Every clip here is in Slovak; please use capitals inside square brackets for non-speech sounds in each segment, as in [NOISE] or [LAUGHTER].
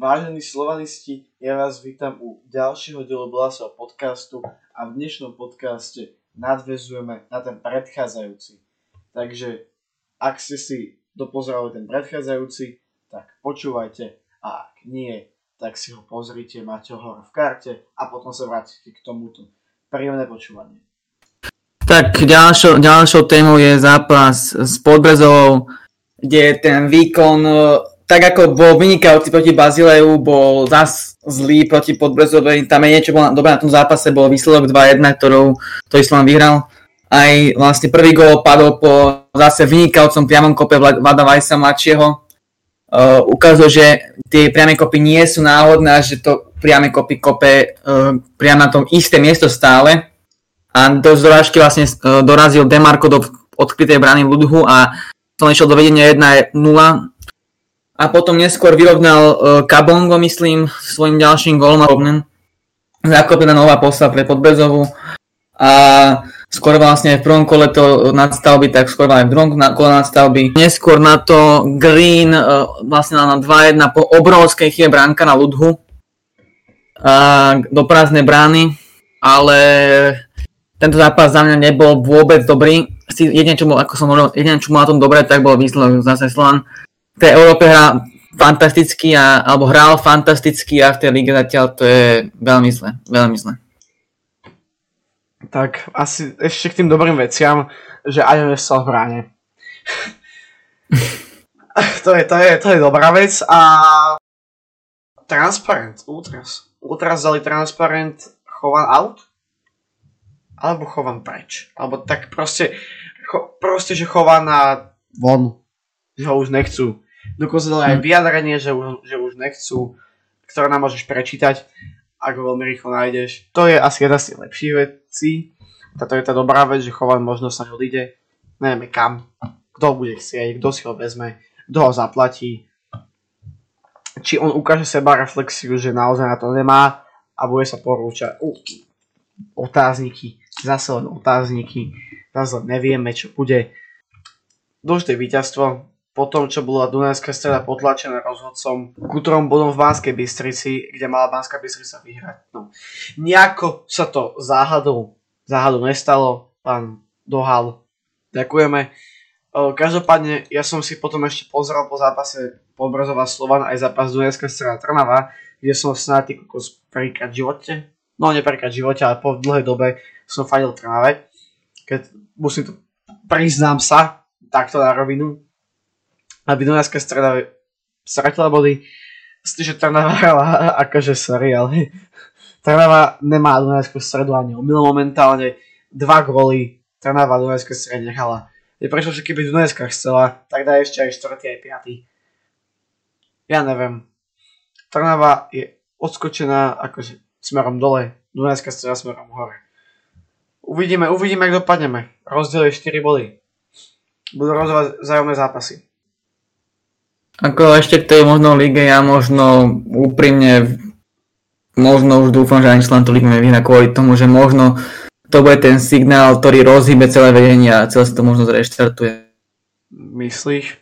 Vážení slovanisti, ja vás vítam u ďalšieho dielu Blasov podcastu a v dnešnom podcaste nadvezujeme na ten predchádzajúci. Takže ak ste si dopozerali ten predchádzajúci, tak počúvajte a ak nie, tak si ho pozrite, máte ho v karte a potom sa vrátite k tomuto. Príjemné počúvanie. Tak ďalšou, ďalšou témou je zápas s Podbrezovou, kde ten výkon, tak ako bol vynikajúci proti Bazileju, bol zas zlý proti Podbrezovej. Tam je niečo bolo dobré na tom zápase, bol výsledok 2-1, ktorou, ktorý Slovan vyhral. Aj vlastne prvý gól padol po zase vynikajúcom priamom kope Vlada Vajsa mladšieho. Uh, ukazuje, že tie priame kopy nie sú náhodné, že to priame kopy kope uh, priamo na tom isté miesto stále a do zdorážky vlastne uh, dorazil Demarko do odkrytej brány Ludhu a som išiel do vedenia 1-0 a potom neskôr vyrovnal uh, Kabongo, myslím, svojim ďalším gólom a zaklopená nová posta pre Podbezovu a skôr vlastne v prvom kole to nadstavby, tak skôr aj v druhom kole nadstavby. Neskôr na to Green uh, vlastne na 2-1 po obrovskej chybe bránka na Ludhu uh, do prázdnej brány, ale tento zápas za mňa nebol vôbec dobrý. Jedine, čo bol, ako som hovoril, jedine, čo bol na tom dobré, tak bol výsledok zase Slovan. Tej Európe hrá fantasticky, a, alebo hral fantasticky a v tej lige zatiaľ to je veľmi zle, veľmi zle. Tak asi ešte k tým dobrým veciam, že aj nestal v bráne. [LAUGHS] to, je, to, je, to je dobrá vec a transparent, Ultras. Ultras dali transparent chovan out alebo chovám preč. Alebo tak proste, cho, proste, že chová na von. Že ho už nechcú. Dokonca dali aj hm. vyjadrenie, že, už, že už nechcú, ktoré nám môžeš prečítať, ak ho veľmi rýchlo nájdeš. To je asi jedna z tých lepších vecí. Táto je tá dobrá vec, že chovan možno sa odíde. Nevieme kam. Kto bude chcieť, kto si ho vezme, kto ho zaplatí. Či on ukáže seba reflexiu, že naozaj na to nemá a bude sa porúčať. Otázniky zase len otázniky, zase nevieme, čo bude. Dôležité víťazstvo, po tom, čo bola Dunajská streda potlačená rozhodcom k útrom bodom v Banskej Bystrici, kde mala Banská Bystrica vyhrať. No. Nejako sa to záhadou, záhadou nestalo, pán Dohal. Ďakujeme. Každopádne, ja som si potom ešte pozrel po zápase Pobrzova Slovan aj zápas Dunajská streda Trnava, kde som snad kokos prvýkrát v živote, no nepríklad v živote, ale po dlhej dobe som fandil Trnave. Keď musím to priznám sa, takto na rovinu, aby Dunajská streda stratila body, že Trnava hrala [LAUGHS] akože sorry, ale [LAUGHS] Trnava nemá Dunajskú stredu ani omylom momentálne. Dva góly Trnava Dunajskú stredu nechala. Je prečo, že keby Dunajská chcela, tak dá ešte aj 4. aj 5. Ja neviem. Trnava je odskočená akože smerom dole, Dunajská streda smerom hore. Uvidíme, uvidíme, jak dopadneme. Rozdiel je 4 body. Budú rozhovať vzájomné zápasy. Ako ešte k tej možno lige, ja možno úprimne možno už dúfam, že ani len to lígne vyhra kvôli tomu, že možno to bude ten signál, ktorý rozhybe celé vedenie a celé sa to možno zreštartuje. Myslíš?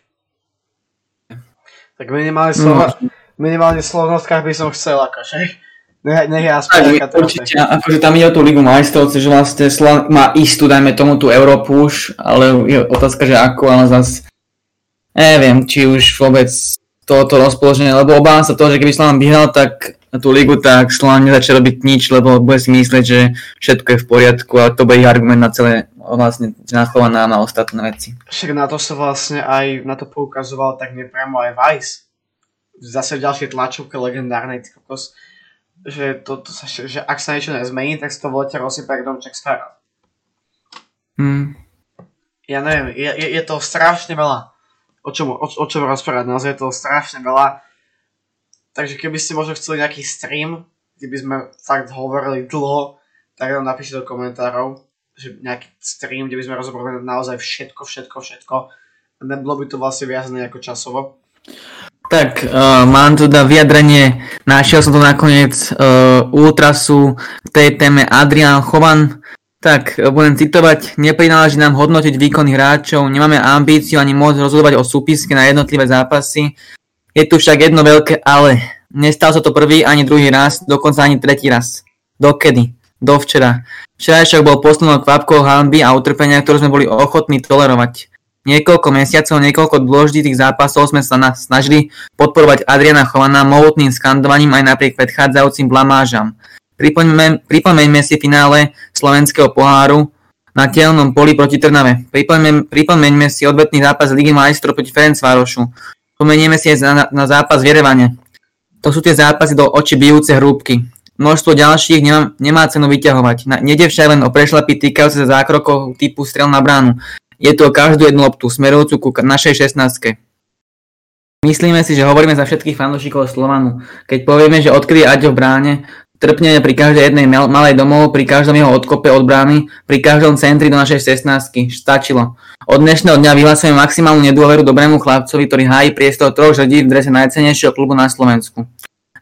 Tak minimálne, slova, no. minimálne v Slovnoskách by som chcel, akože. Nech, nech je aspoň Určite, akože tam ide o tú Ligu majstrov, že vlastne Slan má istú, dajme tomu, tú Európu už, ale je otázka, že ako, ale zase neviem, či už vôbec toto rozpoloženie, lebo obávam sa toho, že keby Slan vyhral tak na tú ligu, tak Slan nezačne robiť nič, lebo bude si myslieť, že všetko je v poriadku a to bude ich argument na celé vlastne nachovaná na ostatné veci. Však na to sa vlastne aj na to poukazoval tak nepriamo aj Vice. Zase ďalšie tlačovke legendárnej kokos že, to, to sa, že ak sa niečo nezmení, tak sa to v lete rozsype domček stará. Hmm. Ja neviem, je, je, je to strašne veľa. O čom, o, o čom rozprávať, naozaj je to strašne veľa. Takže keby ste možno chceli nejaký stream, kde by sme fakt hovorili dlho, tak nám napíšte do komentárov, že nejaký stream, kde by sme rozobrali naozaj všetko, všetko, všetko. Nebolo by to vlastne viazané ako časovo. Tak, uh, mám tu teda vyjadrenie, našiel som to nakoniec uh, Ultrasu k tej téme Adrian Chovan. Tak, budem citovať, neprináleží nám hodnotiť výkony hráčov, nemáme ambíciu ani môcť rozhodovať o súpisky na jednotlivé zápasy. Je tu však jedno veľké ale. Nestal sa to prvý ani druhý raz, dokonca ani tretí raz. Dokedy? Do včera. Však bol poslednou kvapkou hanby a utrpenia, ktorú sme boli ochotní tolerovať. Niekoľko mesiacov, niekoľko dôležitých zápasov sme sa na, snažili podporovať Adriana Chovana mohutným skandovaním aj napriek predchádzajúcim blamážam. Pripomeňme, pripomeňme si finále slovenského poháru na telnom poli proti Trnave. Pripomeňme, pripomeňme si odvetný zápas Ligy majstrov proti Ferencvárošu. Pomenieme si aj na, na zápas v Jerevane. To sú tie zápasy do oči bijúce hrúbky. Množstvo ďalších nemá, nemá cenu vyťahovať. Nede však len o prešlapy týkajúce sa zákrokov typu strel na bránu. Je to každú jednu loptu smerujúcu ku našej 16. Myslíme si, že hovoríme za všetkých fanúšikov Slovanu. Keď povieme, že odkryje Aďo v bráne, trpne pri každej jednej malej domov, pri každom jeho odkope od brány, pri každom centri do našej 16. Stačilo. Od dnešného dňa vyhlasujeme maximálnu nedôveru dobrému chlapcovi, ktorý hájí priestor troch žrdí v drese najcenejšieho klubu na Slovensku.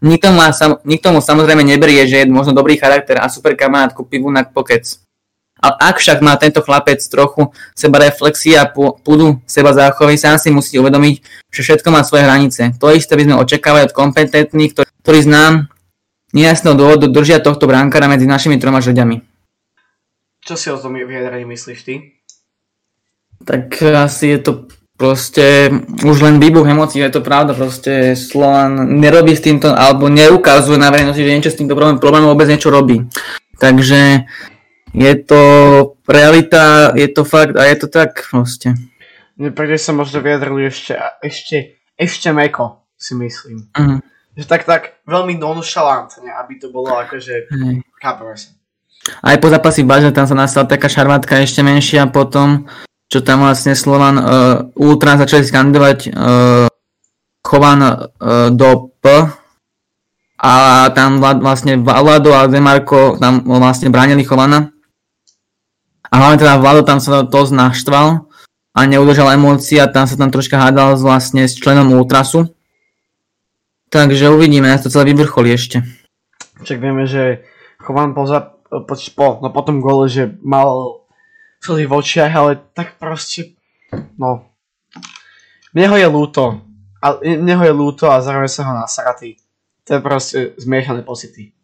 Nikto mu, nikto mu samozrejme neberie, že je možno dobrý charakter a super kamarát ku na pokec. A ak však má tento chlapec trochu seba reflexia a púdu seba záchovy, sám si musí uvedomiť, že všetko má svoje hranice. To isté by sme očakávali od kompetentných, ktorí, ktorí znám nejasného dôvodu držia tohto bránkára medzi našimi troma žrďami. Čo si o tom vyjadrení myslíš ty? Tak asi je to proste už len výbuch emócií, je to pravda, proste Slovan nerobí s týmto, alebo neukazuje na verejnosti, že niečo s týmto problémom, problémom vôbec niečo robí. Takže je to realita, je to fakt a je to tak proste. Mne sa možno vyjadrili ešte, ešte, ešte meko, si myslím. Uh-huh. Že tak, tak veľmi nonšalantne, aby to bolo akože, chápeme sa. Aj po zápasy Bažne tam sa nastala taká šarmátka ešte menšia potom, čo tam vlastne Slovan uh, Ultra začali skandovať uh, Chovan uh, do P a tam vlastne Vlado a Demarko tam vlastne bránili Chovana a hlavne teda Vlado tam sa to naštval a neudržal emócie a tam sa tam troška hádal vlastne s členom Ultrasu. Takže uvidíme, ja to celé vyvrcholí ešte. Však vieme, že Chovan po, po, po, no po tom gole, že mal slzy v očiach, ale tak proste, no, mne ho je ľúto. A mne ho je ľúto a zároveň sa ho nasratý. To je proste zmiešané pocity.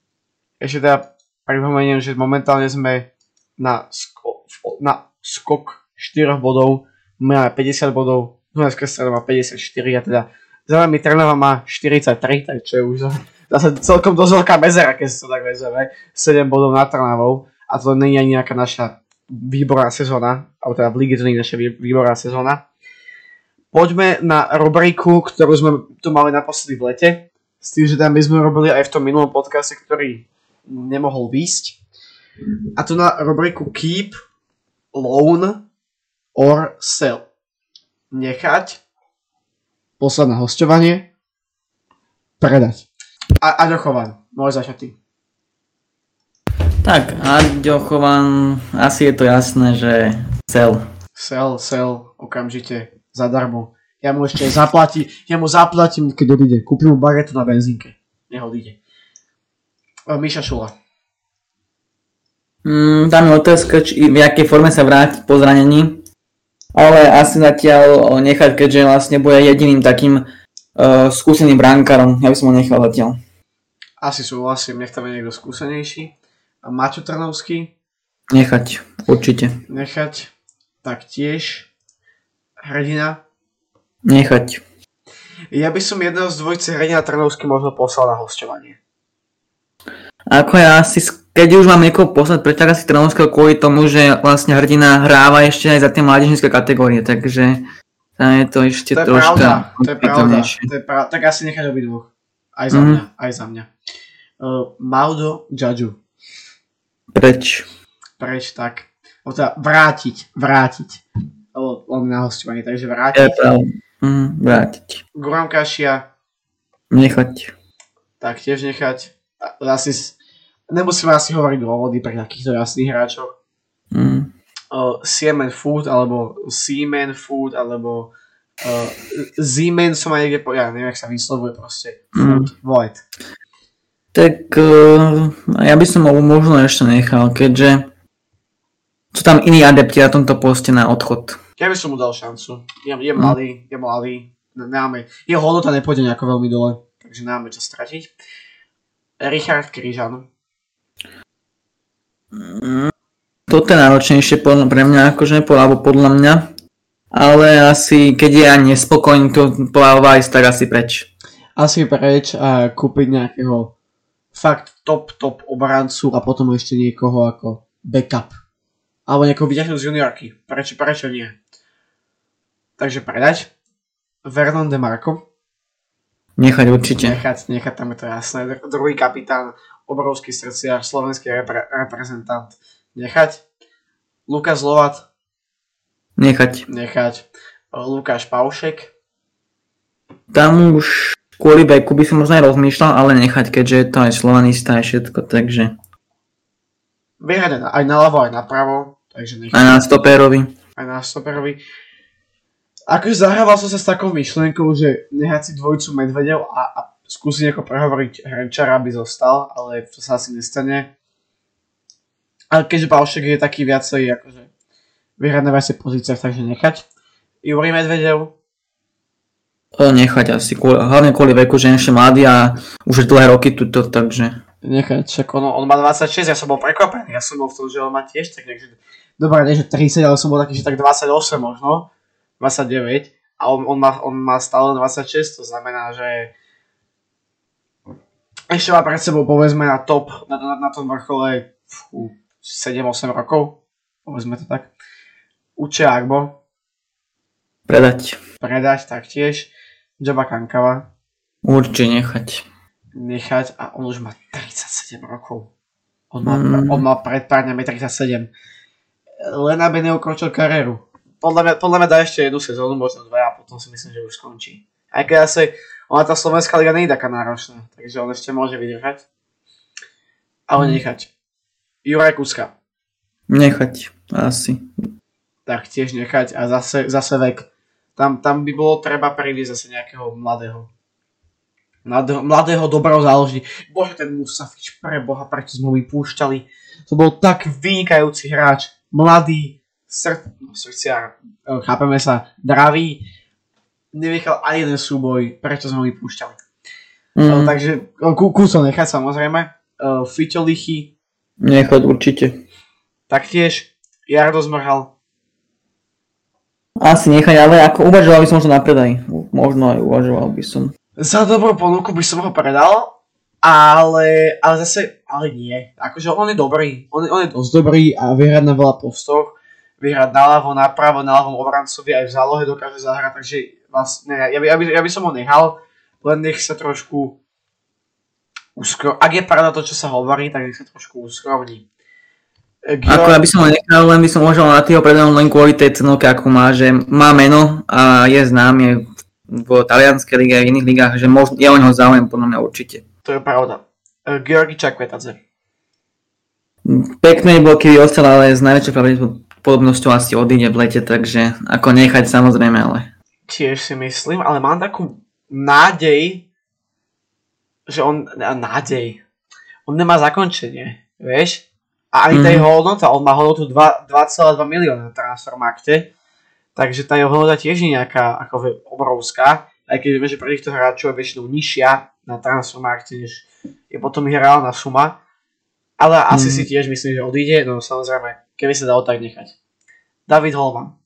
Ešte teda pripomeniem, že momentálne sme na, sko- na skok 4 bodov, my máme 50 bodov, Dunajská strana má 54 a teda za nami Trnava má 43, takže už zase celkom dosť veľká mezera, keď si to tak vezeme, 7 bodov na Trnavou a to nie je nejaká naša výborná sezóna, alebo teda v lige to nie je naša výborná sezóna. Poďme na rubriku, ktorú sme tu mali naposledy v lete, s tým, že tam my sme robili aj v tom minulom podcaste, ktorý nemohol výsť. A tu na rubriku Keep, Loan or Sell. Nechať, poslať na hostovanie, predať. A Aďo Chovan, môže začať ty. Tak, Aďo Chovan, asi je to jasné, že sell. Sell, sell, okamžite, zadarmo. Ja mu ešte zaplatím, ja mu zaplatím, keď odíde. Kúpim mu bagetu na benzínke. Nech odíde. Miša Šula. Mm, tam je otázka, či, v jakej forme sa vrátiť po zranení. Ale asi zatiaľ nechať, keďže vlastne bude jediným takým uh, skúseným bránkarom. Ja by som ho nechal zatiaľ. Asi súhlasím, nech tam je niekto skúsenejší. A Maťo Trnovský? Nechať, určite. Nechať. Tak tiež. Hrdina? Nechať. Ja by som jedného z dvojce Hrdina Trnovský možno poslal na hostovanie. Ako ja asi keď už mám niekoho poslať, prečo asi Trnovského kvôli tomu, že vlastne hrdina hráva ešte aj za tie mládežnícke kategórie, takže tam je to ešte to je troška... Pravda, to je pravda, to je pravda, tak asi nechať obidvoch. Aj za mm. mňa, aj za mňa. Uh, Maudo Judge. Preč. Preč, tak. O teda vrátiť, vrátiť. Lebo on na hostovanie, takže vrátiť. Je pravda. Mm, vrátiť. Goran Kašia. Nechať. Tak tiež nechať. Asi nemusíme asi hovoriť dôvody pre takýchto jasných hráčov. Mm. Uh, Siemen Food, alebo Siemen Food, alebo uh, Siemen som aj niekde povedal, ja neviem, jak sa vyslovuje proste. Mm. Food, Void. Tak uh, ja by som ho možno ešte nechal, keďže sú tam iní adepti na tomto poste na odchod. Ja by som mu dal šancu. Je, je mm. malý, je mladý, nemáme, jeho hodnota nepôjde nejako veľmi dole. takže nemáme čo stratiť. Richard Kryžan. Toto je náročnejšie pre mňa, akože, alebo podľa mňa. Ale asi, keď je ani nespokojný, to pláva ísť tak asi preč. Asi preč a kúpiť nejakého fakt top, top obrancu a potom ešte niekoho ako backup. Alebo niekoho vyťahnuť z juniorky. Prečo, prečo nie? Takže predať. Vernon de Marco. Nechať určite. Nechať, nechať tam je to jasné. Druhý kapitán, obrovský srdciar, slovenský repre- reprezentant. Nechať. Lukas Lovat. Nechať. Nechať. Lukáš Paušek. Tam už kvôli beku by som možno aj rozmýšľal, ale nechať, keďže je to aj slovanista aj všetko, takže... Vyhrať aj naľavo, aj napravo, takže nechať. Aj na stoperovi. Aj na stoperovi. Akože zahrával som sa s takou myšlienkou, že nehať si dvojicu Medvedev a, a skúsiť nejako prehovoriť Hrenčara, aby zostal, ale to sa asi nestane. Ale keďže Balšek je taký viacej akože vyhrať na viacej pozíciách, takže nechať. Juri Medvedev. Nechať asi, kvôli, hlavne kvôli veku, že je ešte mladý a už je dlhé roky tuto, takže... Nechať, však on, on má 26, ja som bol prekvapený, ja som bol v tom, že on má tiež tak, takže... Dobre, nie že 30, ale som bol taký, že tak 28 možno, 29 a on, on, má, on má stále 26, to znamená, že ešte má pred sebou povedzme na top, na, na, na tom vrchole 7-8 rokov, povedzme to tak. Uče Agbo. Predať. Predať taktiež. Joba Kankava. Určite nechať. Nechať a on už má 37 rokov. On má, mm. on má pred pár dňami 37. Len aby neukročil kariéru. Podľa mňa, podľa mňa dá ešte jednu sezónu, možno dve a potom si myslím, že už skončí. Aj keď asi, ona tá slovenská liga nie je taká náročná, takže on ešte môže vydržať. Ale nechať. Juraj Kuska. Nechať, asi. Tak tiež nechať a zase, zase vek. Tam, tam by bolo treba priviesť zase nejakého mladého. Mladého, mladého dobrého záloží. Bože, ten Musafič, pre Boha, prečo sme ho vypúšťali. To bol tak vynikajúci hráč. Mladý, srd, no, srdciar, chápeme sa, dravý. Nevychal ani jeden súboj, prečo sme ho vypúšťali. Mm. takže kúso nechať samozrejme. Uh, Fiťolichy. Nechať určite. Taktiež Jardo Zmrhal. Asi nechať, ale ako uvažoval by som to na predaj. Možno aj uvažoval by som. Za dobrú ponuku by som ho predal, ale, ale zase, ale nie. Akože on je dobrý, on, on je dosť dobrý a vyhrať na veľa postoch, vyhrať naľavo, napravo, na ľavom obrancovi aj v zálohe dokáže zahrať, takže vlastne, ja by, ja by, ja by som ho nechal, len nech sa trošku uskro... Ak je pravda to, čo sa hovorí, tak nech sa trošku uskromní. Gio... Ako ja by som ho nechal, len by som uvažoval na tým predom len kvôli tej cenovke, ako má, že má meno a je známy v talianskej lige a v iných ligách, že možno, je o neho záujem podľa mňa určite. To je pravda. Uh, Georgi Čakvetadze. Pekný bol, keby ostal, ale s najväčšou pravdepodobnosťou asi odíde v lete, takže ako nechať samozrejme, ale... Tiež si myslím, ale mám takú nádej, že on... Nádej. On nemá zakončenie, vieš? A ani tá jeho mhm. hodnota, on má hodnotu 2,2 milióna na Transfermarkte, takže tá jeho hodnota tiež je nejaká ako obrovská, aj keď vieme, že pre týchto hráčov je väčšinou nižšia na Transfermarkte, než je potom ich reálna suma. Ale mm. asi mhm. si tiež myslím, že odíde, no samozrejme, keby sa dalo tak nechať. David Holman.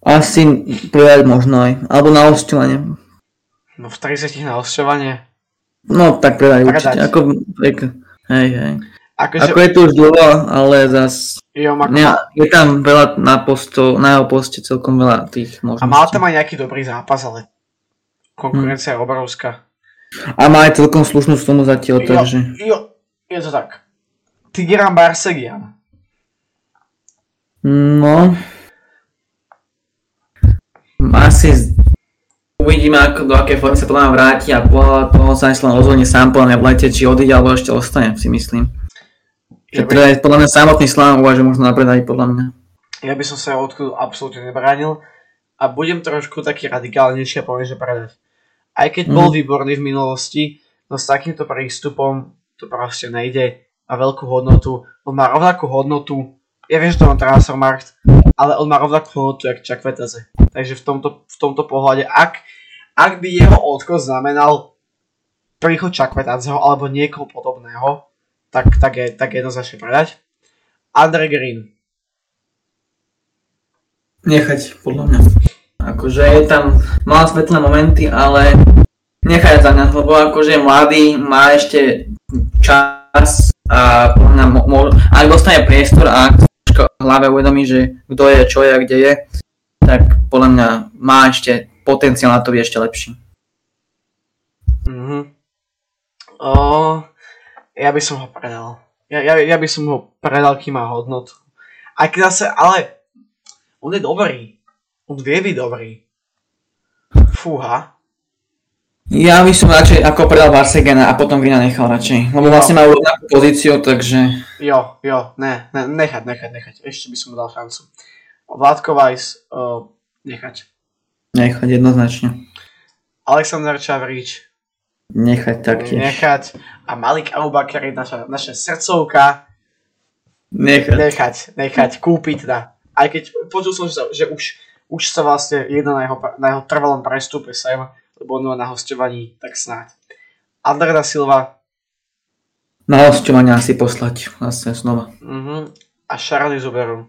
Asi prijať možno aj, alebo na osťovanie. No v 30 na osťovanie. No tak predaj určite, ako, hej, hej. Akože... Ako je to už dlho, ale zas... Jo, ako... ne, je tam veľa na, posto, na jeho poste celkom veľa tých možností. A mal tam aj nejaký dobrý zápas, ale konkurencia hmm. je obrovská. A má aj celkom slušnú sumu zatiaľ, jo, takže... Jo, je to tak. Tigran Barsegian. No... Asi uvidíme, ako, do akej formy sa podľa vráti a podľa toho sa len rozhodne sám podľa mňa v lete, či odíde alebo ešte ostane, si myslím. Že teda aj podľa mňa samotný Slán uvažuje možno na predaj, podľa mňa. Ja by som sa odkud absolútne nebránil a budem trošku taký radikálnejší a poviem, že predať. Aj keď mm. bol výborný v minulosti, no s takýmto prístupom to proste nejde. Má veľkú hodnotu, on má rovnakú hodnotu, ja viem, že to má transfermarkt, ale on má rovnakú hodnotu, jak Chuck Veteze. Takže v tomto, v tomto pohľade, ak, ak by jeho odchod znamenal príchod Čakvetadzeho alebo niekoho podobného, tak, tak, je, tak jednoznačne predať. Andre Green. Nechať, podľa mňa. Akože je tam, mal svetlé momenty, ale nechať za mňa, lebo akože mladý, má ešte čas a podľa mňa, mo, mo, ak dostane priestor a hlave uvedomí, že kto je, čo je a kde je, tak podľa mňa má ešte potenciál na to byť ešte lepší. Mhm. O, ja by som ho predal. Ja, ja, ja by som ho predal, kým má hodnotu. Aj keď zase, ale on je dobrý. On vie byť dobrý. Fúha. Ja by som radšej ako predal Varsegena a potom Grina nechal radšej. Lebo vlastne majú rovnakú pozíciu, takže... Jo, jo, ne, ne, nechať, nechať, nechať. Ešte by som mu dal šancu. Vládko Weiss, uh, nechať. Nechať jednoznačne. Alexander Čavrič, Nechať taktiež. nechať. A Malik Abubakar je naša, naša srdcovka, Nechať. nechať, nechať, kúpiť teda. Aj keď počul som, že, sa- že už, už sa vlastne jedno na jeho, na jeho trvalom prestupe sem, lebo on na hostovaní, tak snáď. Andreda Silva Na hostovania asi poslať zase znova. uh-huh. a Charlie Zuberu.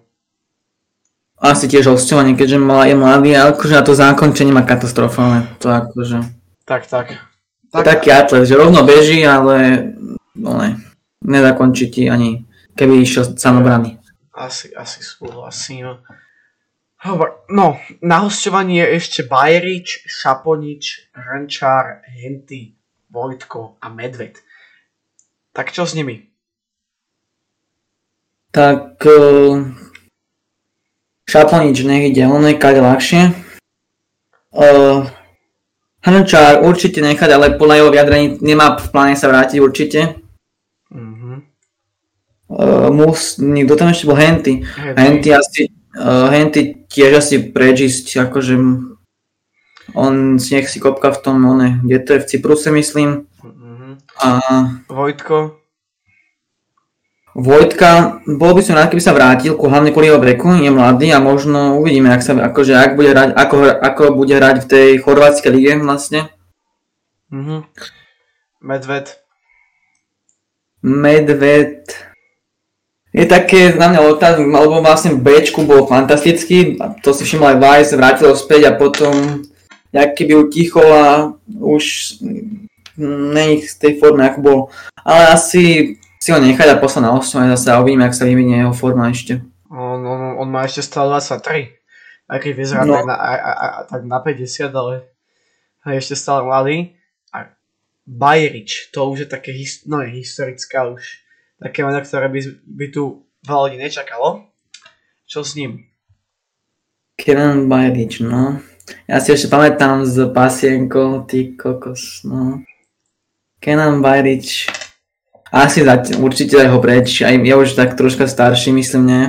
Asi tiež hostovanie, keďže mala- je mladý, ale akože na to zákončenie má katastrofálne. To akože... Tak, tak. Tak, taký atlet, že rovno beží, ale no ne, nezakončí ti ani keby išiel samobrany. Asi, asi súhlasím. No, na hostovaní je ešte Bajerič, Šaponič, Hrnčár, Henty, Vojtko a Medved. Tak čo s nimi? Tak uh, Šaplonič nech ide, on je kade ľahšie. Uh, Hrnčár určite nechať, ale podľa jeho vyjadrení nemá v pláne sa vrátiť určite. Uh, mus, kto tam ešte bol Henty. Henty asi, uh, Henty tiež asi prežísť, akože on si nech si kopka v tom, one, kde to je v Cypruse myslím. Mhm. A Vojtko, Vojtka, bol by som rád, keby sa vrátil, hlavne kvôli jeho veku, je mladý a možno uvidíme, ak sa, akože, ak bude hrať, ako, ako bude hrať v tej chorvátskej lige vlastne. mhm. Medved, Medved je také na mňa otázka, lebo vlastne v Bčku bol fantastický, a to si všimol aj Weiss, vrátil ho späť a potom jak keby utichol a už není z tej formy, ako bol. Ale asi si ho nechať a poslať na hostovanie zase a uvidíme, ak sa vyvinie jeho forma ešte. on, on, on má ešte stále 23. Aj keď vyzerá No. tak, na, a, a, a, tak na 50, ale je ešte stále mladý. A Bajerič, to už je také, his, no je historická už. Také meno, ktoré by, by tu veľa ľudí nečakalo. Čo s ním? Kenan Bajrič, no. Ja si ešte pamätám z pasienko, ty kokos, no. Kenan Bajrič. Asi zať, určite aj ho preč, aj je už tak troška starší, myslím, nie?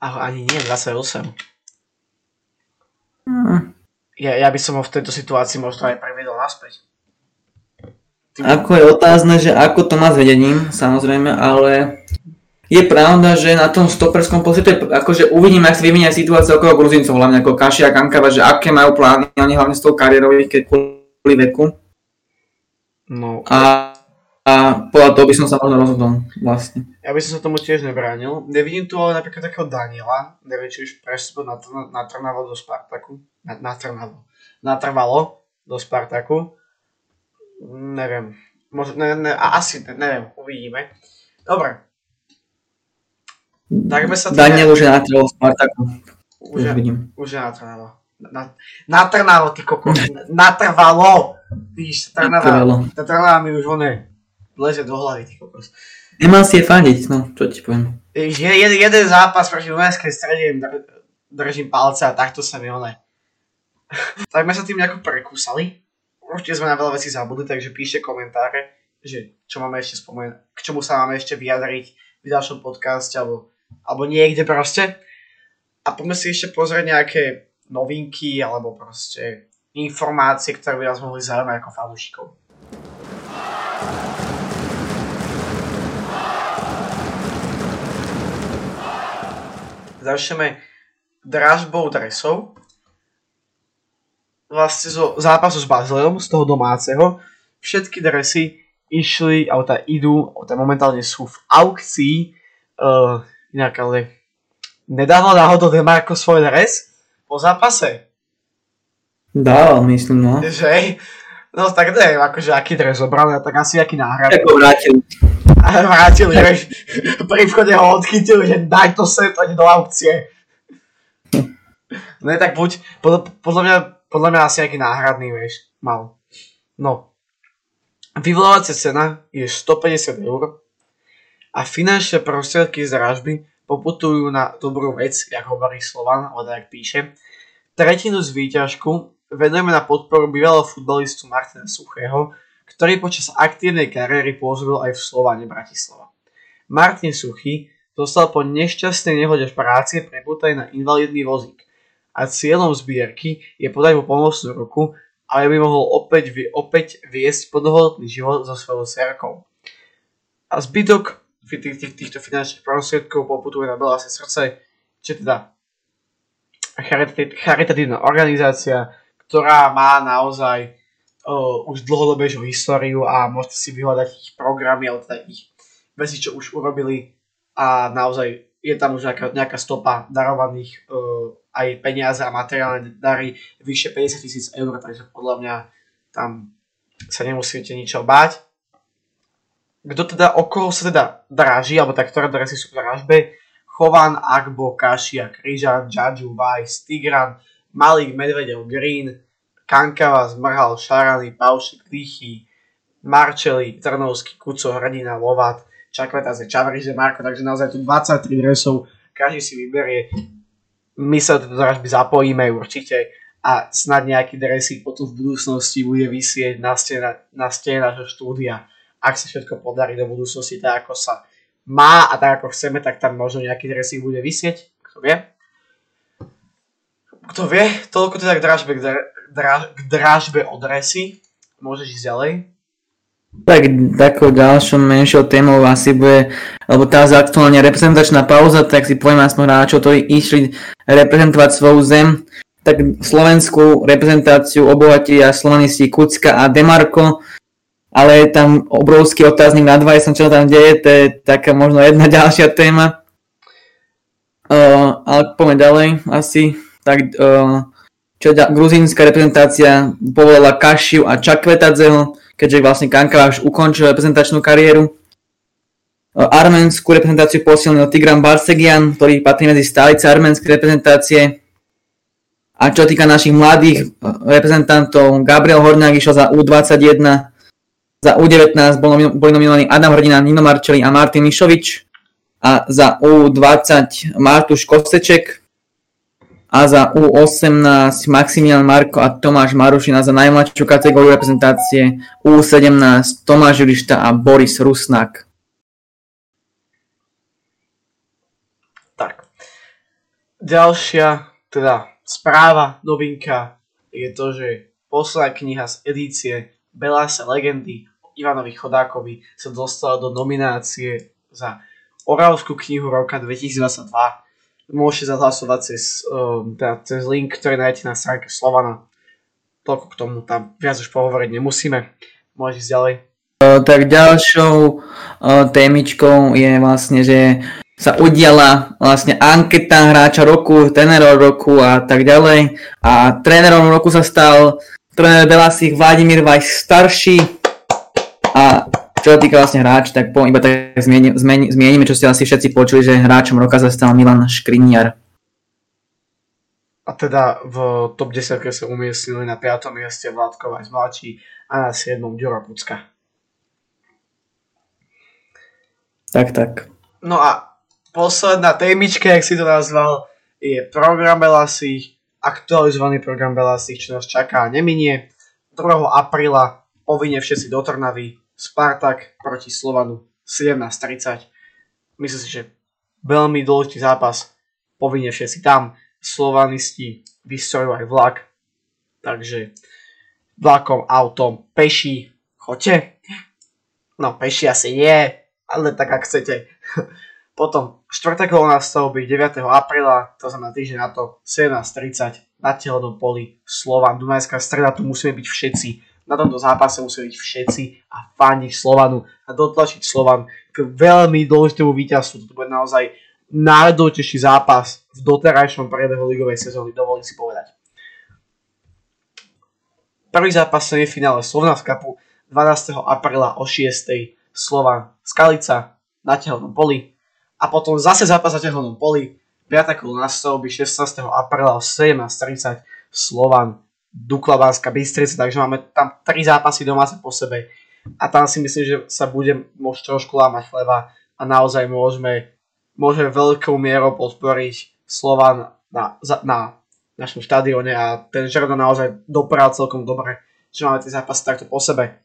A, ani nie, 28. Hm. Ja, ja by som ho v tejto situácii možno aj previedol naspäť. Ako je otázne, že ako to má s vedením, samozrejme, ale je pravda, že na tom stoperskom pozite, akože uvidíme, ak sa vyvinie situácia okolo Gruzincov, hlavne ako Kaši a Kankava, že aké majú plány, oni hlavne s tou kariérou, keď kvôli veku. No, A, a podľa toho by som sa možno rozhodol, vlastne. Ja by som sa tomu tiež nebránil. Nevidím tu ale napríklad takého Daniela, neviem, či už prestúpil na, Trn- na Trnavo do Spartaku. Na, na Trnavo. Natrvalo do Spartaku. Neviem. Možno, ne, ne, asi, ne, neviem, uvidíme. Dobre. Tak by sa to Daniel už je na trhu v Spartaku, už, je, vidím. už je na Trnavo. Na, na Trnavo, ty kokos. [LAUGHS] Natrvalo. Vidíš, Trnava. Trvalo. Tá Trnava mi už one leze do hlavy, ty kokos. Nemal si je fandiť, no, čo ti poviem. Je, jeden, jeden zápas proti Dunajskej strede dr- držím palce a takto sa mi one. [LAUGHS] tak sme sa tým nejako prekúsali. Určite sme na veľa vecí zabudli, takže píšte komentáre, že čo máme ešte spomenúť, k čomu sa máme ešte vyjadriť v ďalšom podcaste alebo, alebo niekde proste. A poďme si ešte pozrieť nejaké novinky alebo proste informácie, ktoré by nás mohli zaujímať ako fanúšikov. Začneme dražbou dresov. Vlastne zo zápasu s Bazileom, z toho domáceho, všetky dresy išli, alebo teda idú, alebo teda momentálne sú v aukcii, uh, inak ale nedával náhodou Demarko svoj dres po zápase? Dal, myslím, no. Že? No tak neviem, akože aký dres zobral, tak asi aký náhrad. Ako vrátil. A vrátil, vieš, pri vchode ho odchytil, že daj to sem, poď do aukcie. [LAUGHS] Ne, tak buď, podľa, podľa, mňa, podľa mňa asi aký náhradný, vieš, mal. No. Vyvolávacia cena je 150 eur a finančné prostriedky z dražby poputujú na dobrú vec, jak hovorí Slovan, alebo tak píše. Tretinu z výťažku venujeme na podporu bývalého futbalistu Martina Suchého, ktorý počas aktívnej kariéry pôsobil aj v Slovane Bratislava. Martin Suchý zostal po nešťastnej nehode v práci preputaný na invalidný vozík a cieľom zbierky je podať mu pomocnú ruku, aby by mohol opäť, opäť viesť plnohodnotný život so svojou cerkou. A zbytok tých, tých, týchto finančných prostriedkov poputuje na Belasé srdce, čo teda charitatívna organizácia, ktorá má naozaj uh, už dlhodobejšiu históriu a môžete si vyhľadať ich programy alebo teda ich veci, čo už urobili a naozaj je tam už nejaká, nejaká stopa darovaných uh, aj peniaze a materiálne dary vyše 50 tisíc eur, takže podľa mňa tam sa nemusíte ničo báť. Kto teda, okolo sa teda draží, alebo tak ktoré dresy sú v dražbe, Chovan, Agbo, Kašia, Kryžan, Džadžu, Vajs, Tigran, Malik, Medvedev, Green, Kankava, Zmrhal, Šarany, Paušik, Tichy, Marčeli, Trnovský, Kuco, Hrdina, Lovat, Čakvetaze, Čavriže, Marko, takže naozaj tu 23 dresov, každý si vyberie. My sa do dražby zapojíme určite a snad nejaký dresík potom v budúcnosti bude vysieť na stene, na stene nášho štúdia. Ak sa všetko podarí do budúcnosti tak, ako sa má a tak, ako chceme, tak tam možno nejaký dresík bude vysieť, kto vie. Kto vie, toľko teda k dražbe, k, dra, k dražbe od dresy. Môžeš ísť ďalej. Tak takou ďalšou menšou témou asi bude, lebo tá aktuálne reprezentačná pauza, tak si poviem aspoň hráčov, ktorí išli reprezentovať svoju zem. Tak slovenskú reprezentáciu obohatili slovanisti Kucka a Demarko, ale je tam obrovský otáznik na dva, som čo tam deje, to je taká možno jedna [LAUGHS] ďalšia téma. Uh, ale poďme ďalej asi tak uh, čo ďa, gruzínska reprezentácia povolala Kašiu a Čakvetadzeho, keďže vlastne Kankava už ukončil reprezentačnú kariéru. Uh, arménskú reprezentáciu posilnil Tigran Barsegian, ktorý patrí medzi stálice arménskej reprezentácie. A čo týka našich mladých reprezentantov, Gabriel Horňák išiel za U21, za U19 boli nominovaní Adam Hrdina, Nino Marčeli a Martin Mišovič a za U20 Martuš Koseček, a za U18 Maximilian Marko a Tomáš Marušina za najmladšiu kategóriu reprezentácie U17 Tomáš Jurišta a Boris Rusnak. Tak. Ďalšia teda správa, novinka je to, že posledná kniha z edície Belase legendy Ivanovi Chodákovi sa dostala do nominácie za Oravskú knihu roka 2022 môžete zahlasovať cez, um, teda cez link, ktorý nájdete na stránke Slovana. Toľko k tomu, tam viac už pohovoriť nemusíme. Môžeš ísť ďalej. Uh, tak ďalšou uh, témičkou je vlastne, že sa udiala vlastne anketa hráča roku, trénerov roku a tak ďalej. A trénerom roku sa stal tréner Belasich Vladimír Vajs starší čo sa týka vlastne hráč, tak po, iba tak zmieni, zmieni, zmienime, čo ste asi všetci počuli, že hráčom roka sa stal Milan Škriniar. A teda v top 10 sa umiestnili na 5. mieste Vládko Vajs mladší a na 7. Ďuro Pucka. Tak, tak. No a posledná témička, jak si to nazval, je program Belasich, aktualizovaný program Belasich, čo nás čaká neminie. 2. apríla povinne všetci do Trnavy, Spartak proti Slovanu 17.30. Myslím si, že veľmi dôležitý zápas. Povinne všetci tam. Slovanisti vystrojujú aj vlak. Takže vlakom, autom, peši, choďte. No peši asi nie, ale tak ak chcete. [LAUGHS] Potom štvrté kolo na stavby 9. apríla, to znamená týždeň na to, 17.30 na telnom poli Slovan. Dunajská streda, tu musíme byť všetci. Na tomto zápase musíme byť všetci a fandiť Slovanu a dotlačiť Slovan k veľmi dôležitému víťazstvu. To bude naozaj najdôležitejší zápas v doterajšom priebehu ligovej sezóny, dovolím si povedať. Prvý zápas semifinále Slovna v Kapu 12. apríla o 6. Slovan Skalica na tehelnom poli a potom zase zápas na tehelnom poli 5. kolo na stavby 16. apríla o 17.30 Slovan Dukla Banská Bystrica, takže máme tam 3 zápasy domáce po sebe a tam si myslím, že sa bude môcť trošku lámať chleba a naozaj môžeme, môžeme veľkou mierou podporiť Slovan na, na našom štadióne a ten Žerda naozaj dopral celkom dobre, že máme tie zápasy takto po sebe.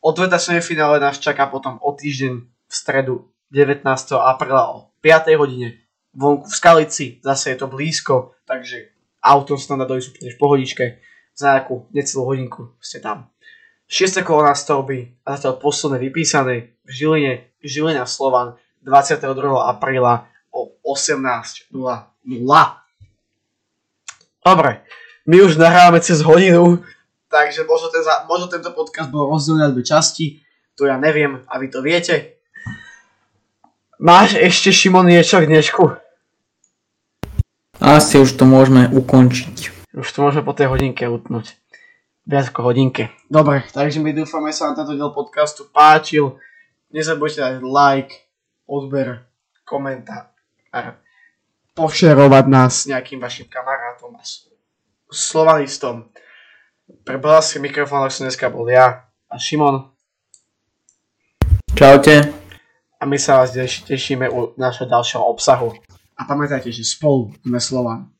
Odveta semifinále nás čaká potom o týždeň v stredu 19. apríla o 5. hodine vonku v Skalici, zase je to blízko, takže autom sa tam dá dojsť v pohodičke, za nejakú necelú hodinku ste tam. 6. kolo na stavby a zatiaľ posledné vypísané v Žiline, Žilina Slovan 22. apríla o 18.00. Dobre, my už nahrávame cez hodinu, takže možno, ten, možno tento podcast bol rozdelený na dve časti, to ja neviem a vy to viete. Máš ešte, Šimon, niečo k dnešku? Asi už to môžeme ukončiť. Už to môžeme po tej hodinke utnúť. Viac ako hodinke. Dobre, takže my dúfame, sa vám tento diel podcastu páčil. Nezabudnite dať like, odber, komentár a pošerovať nás s nejakým vašim kamarátom a slovanistom. Pre si mikrofón som dneska bol ja a Šimon. Čaute. A my sa vás tešíme u našho ďalšieho obsahu. A pamätajte, že spolu sme Slovan.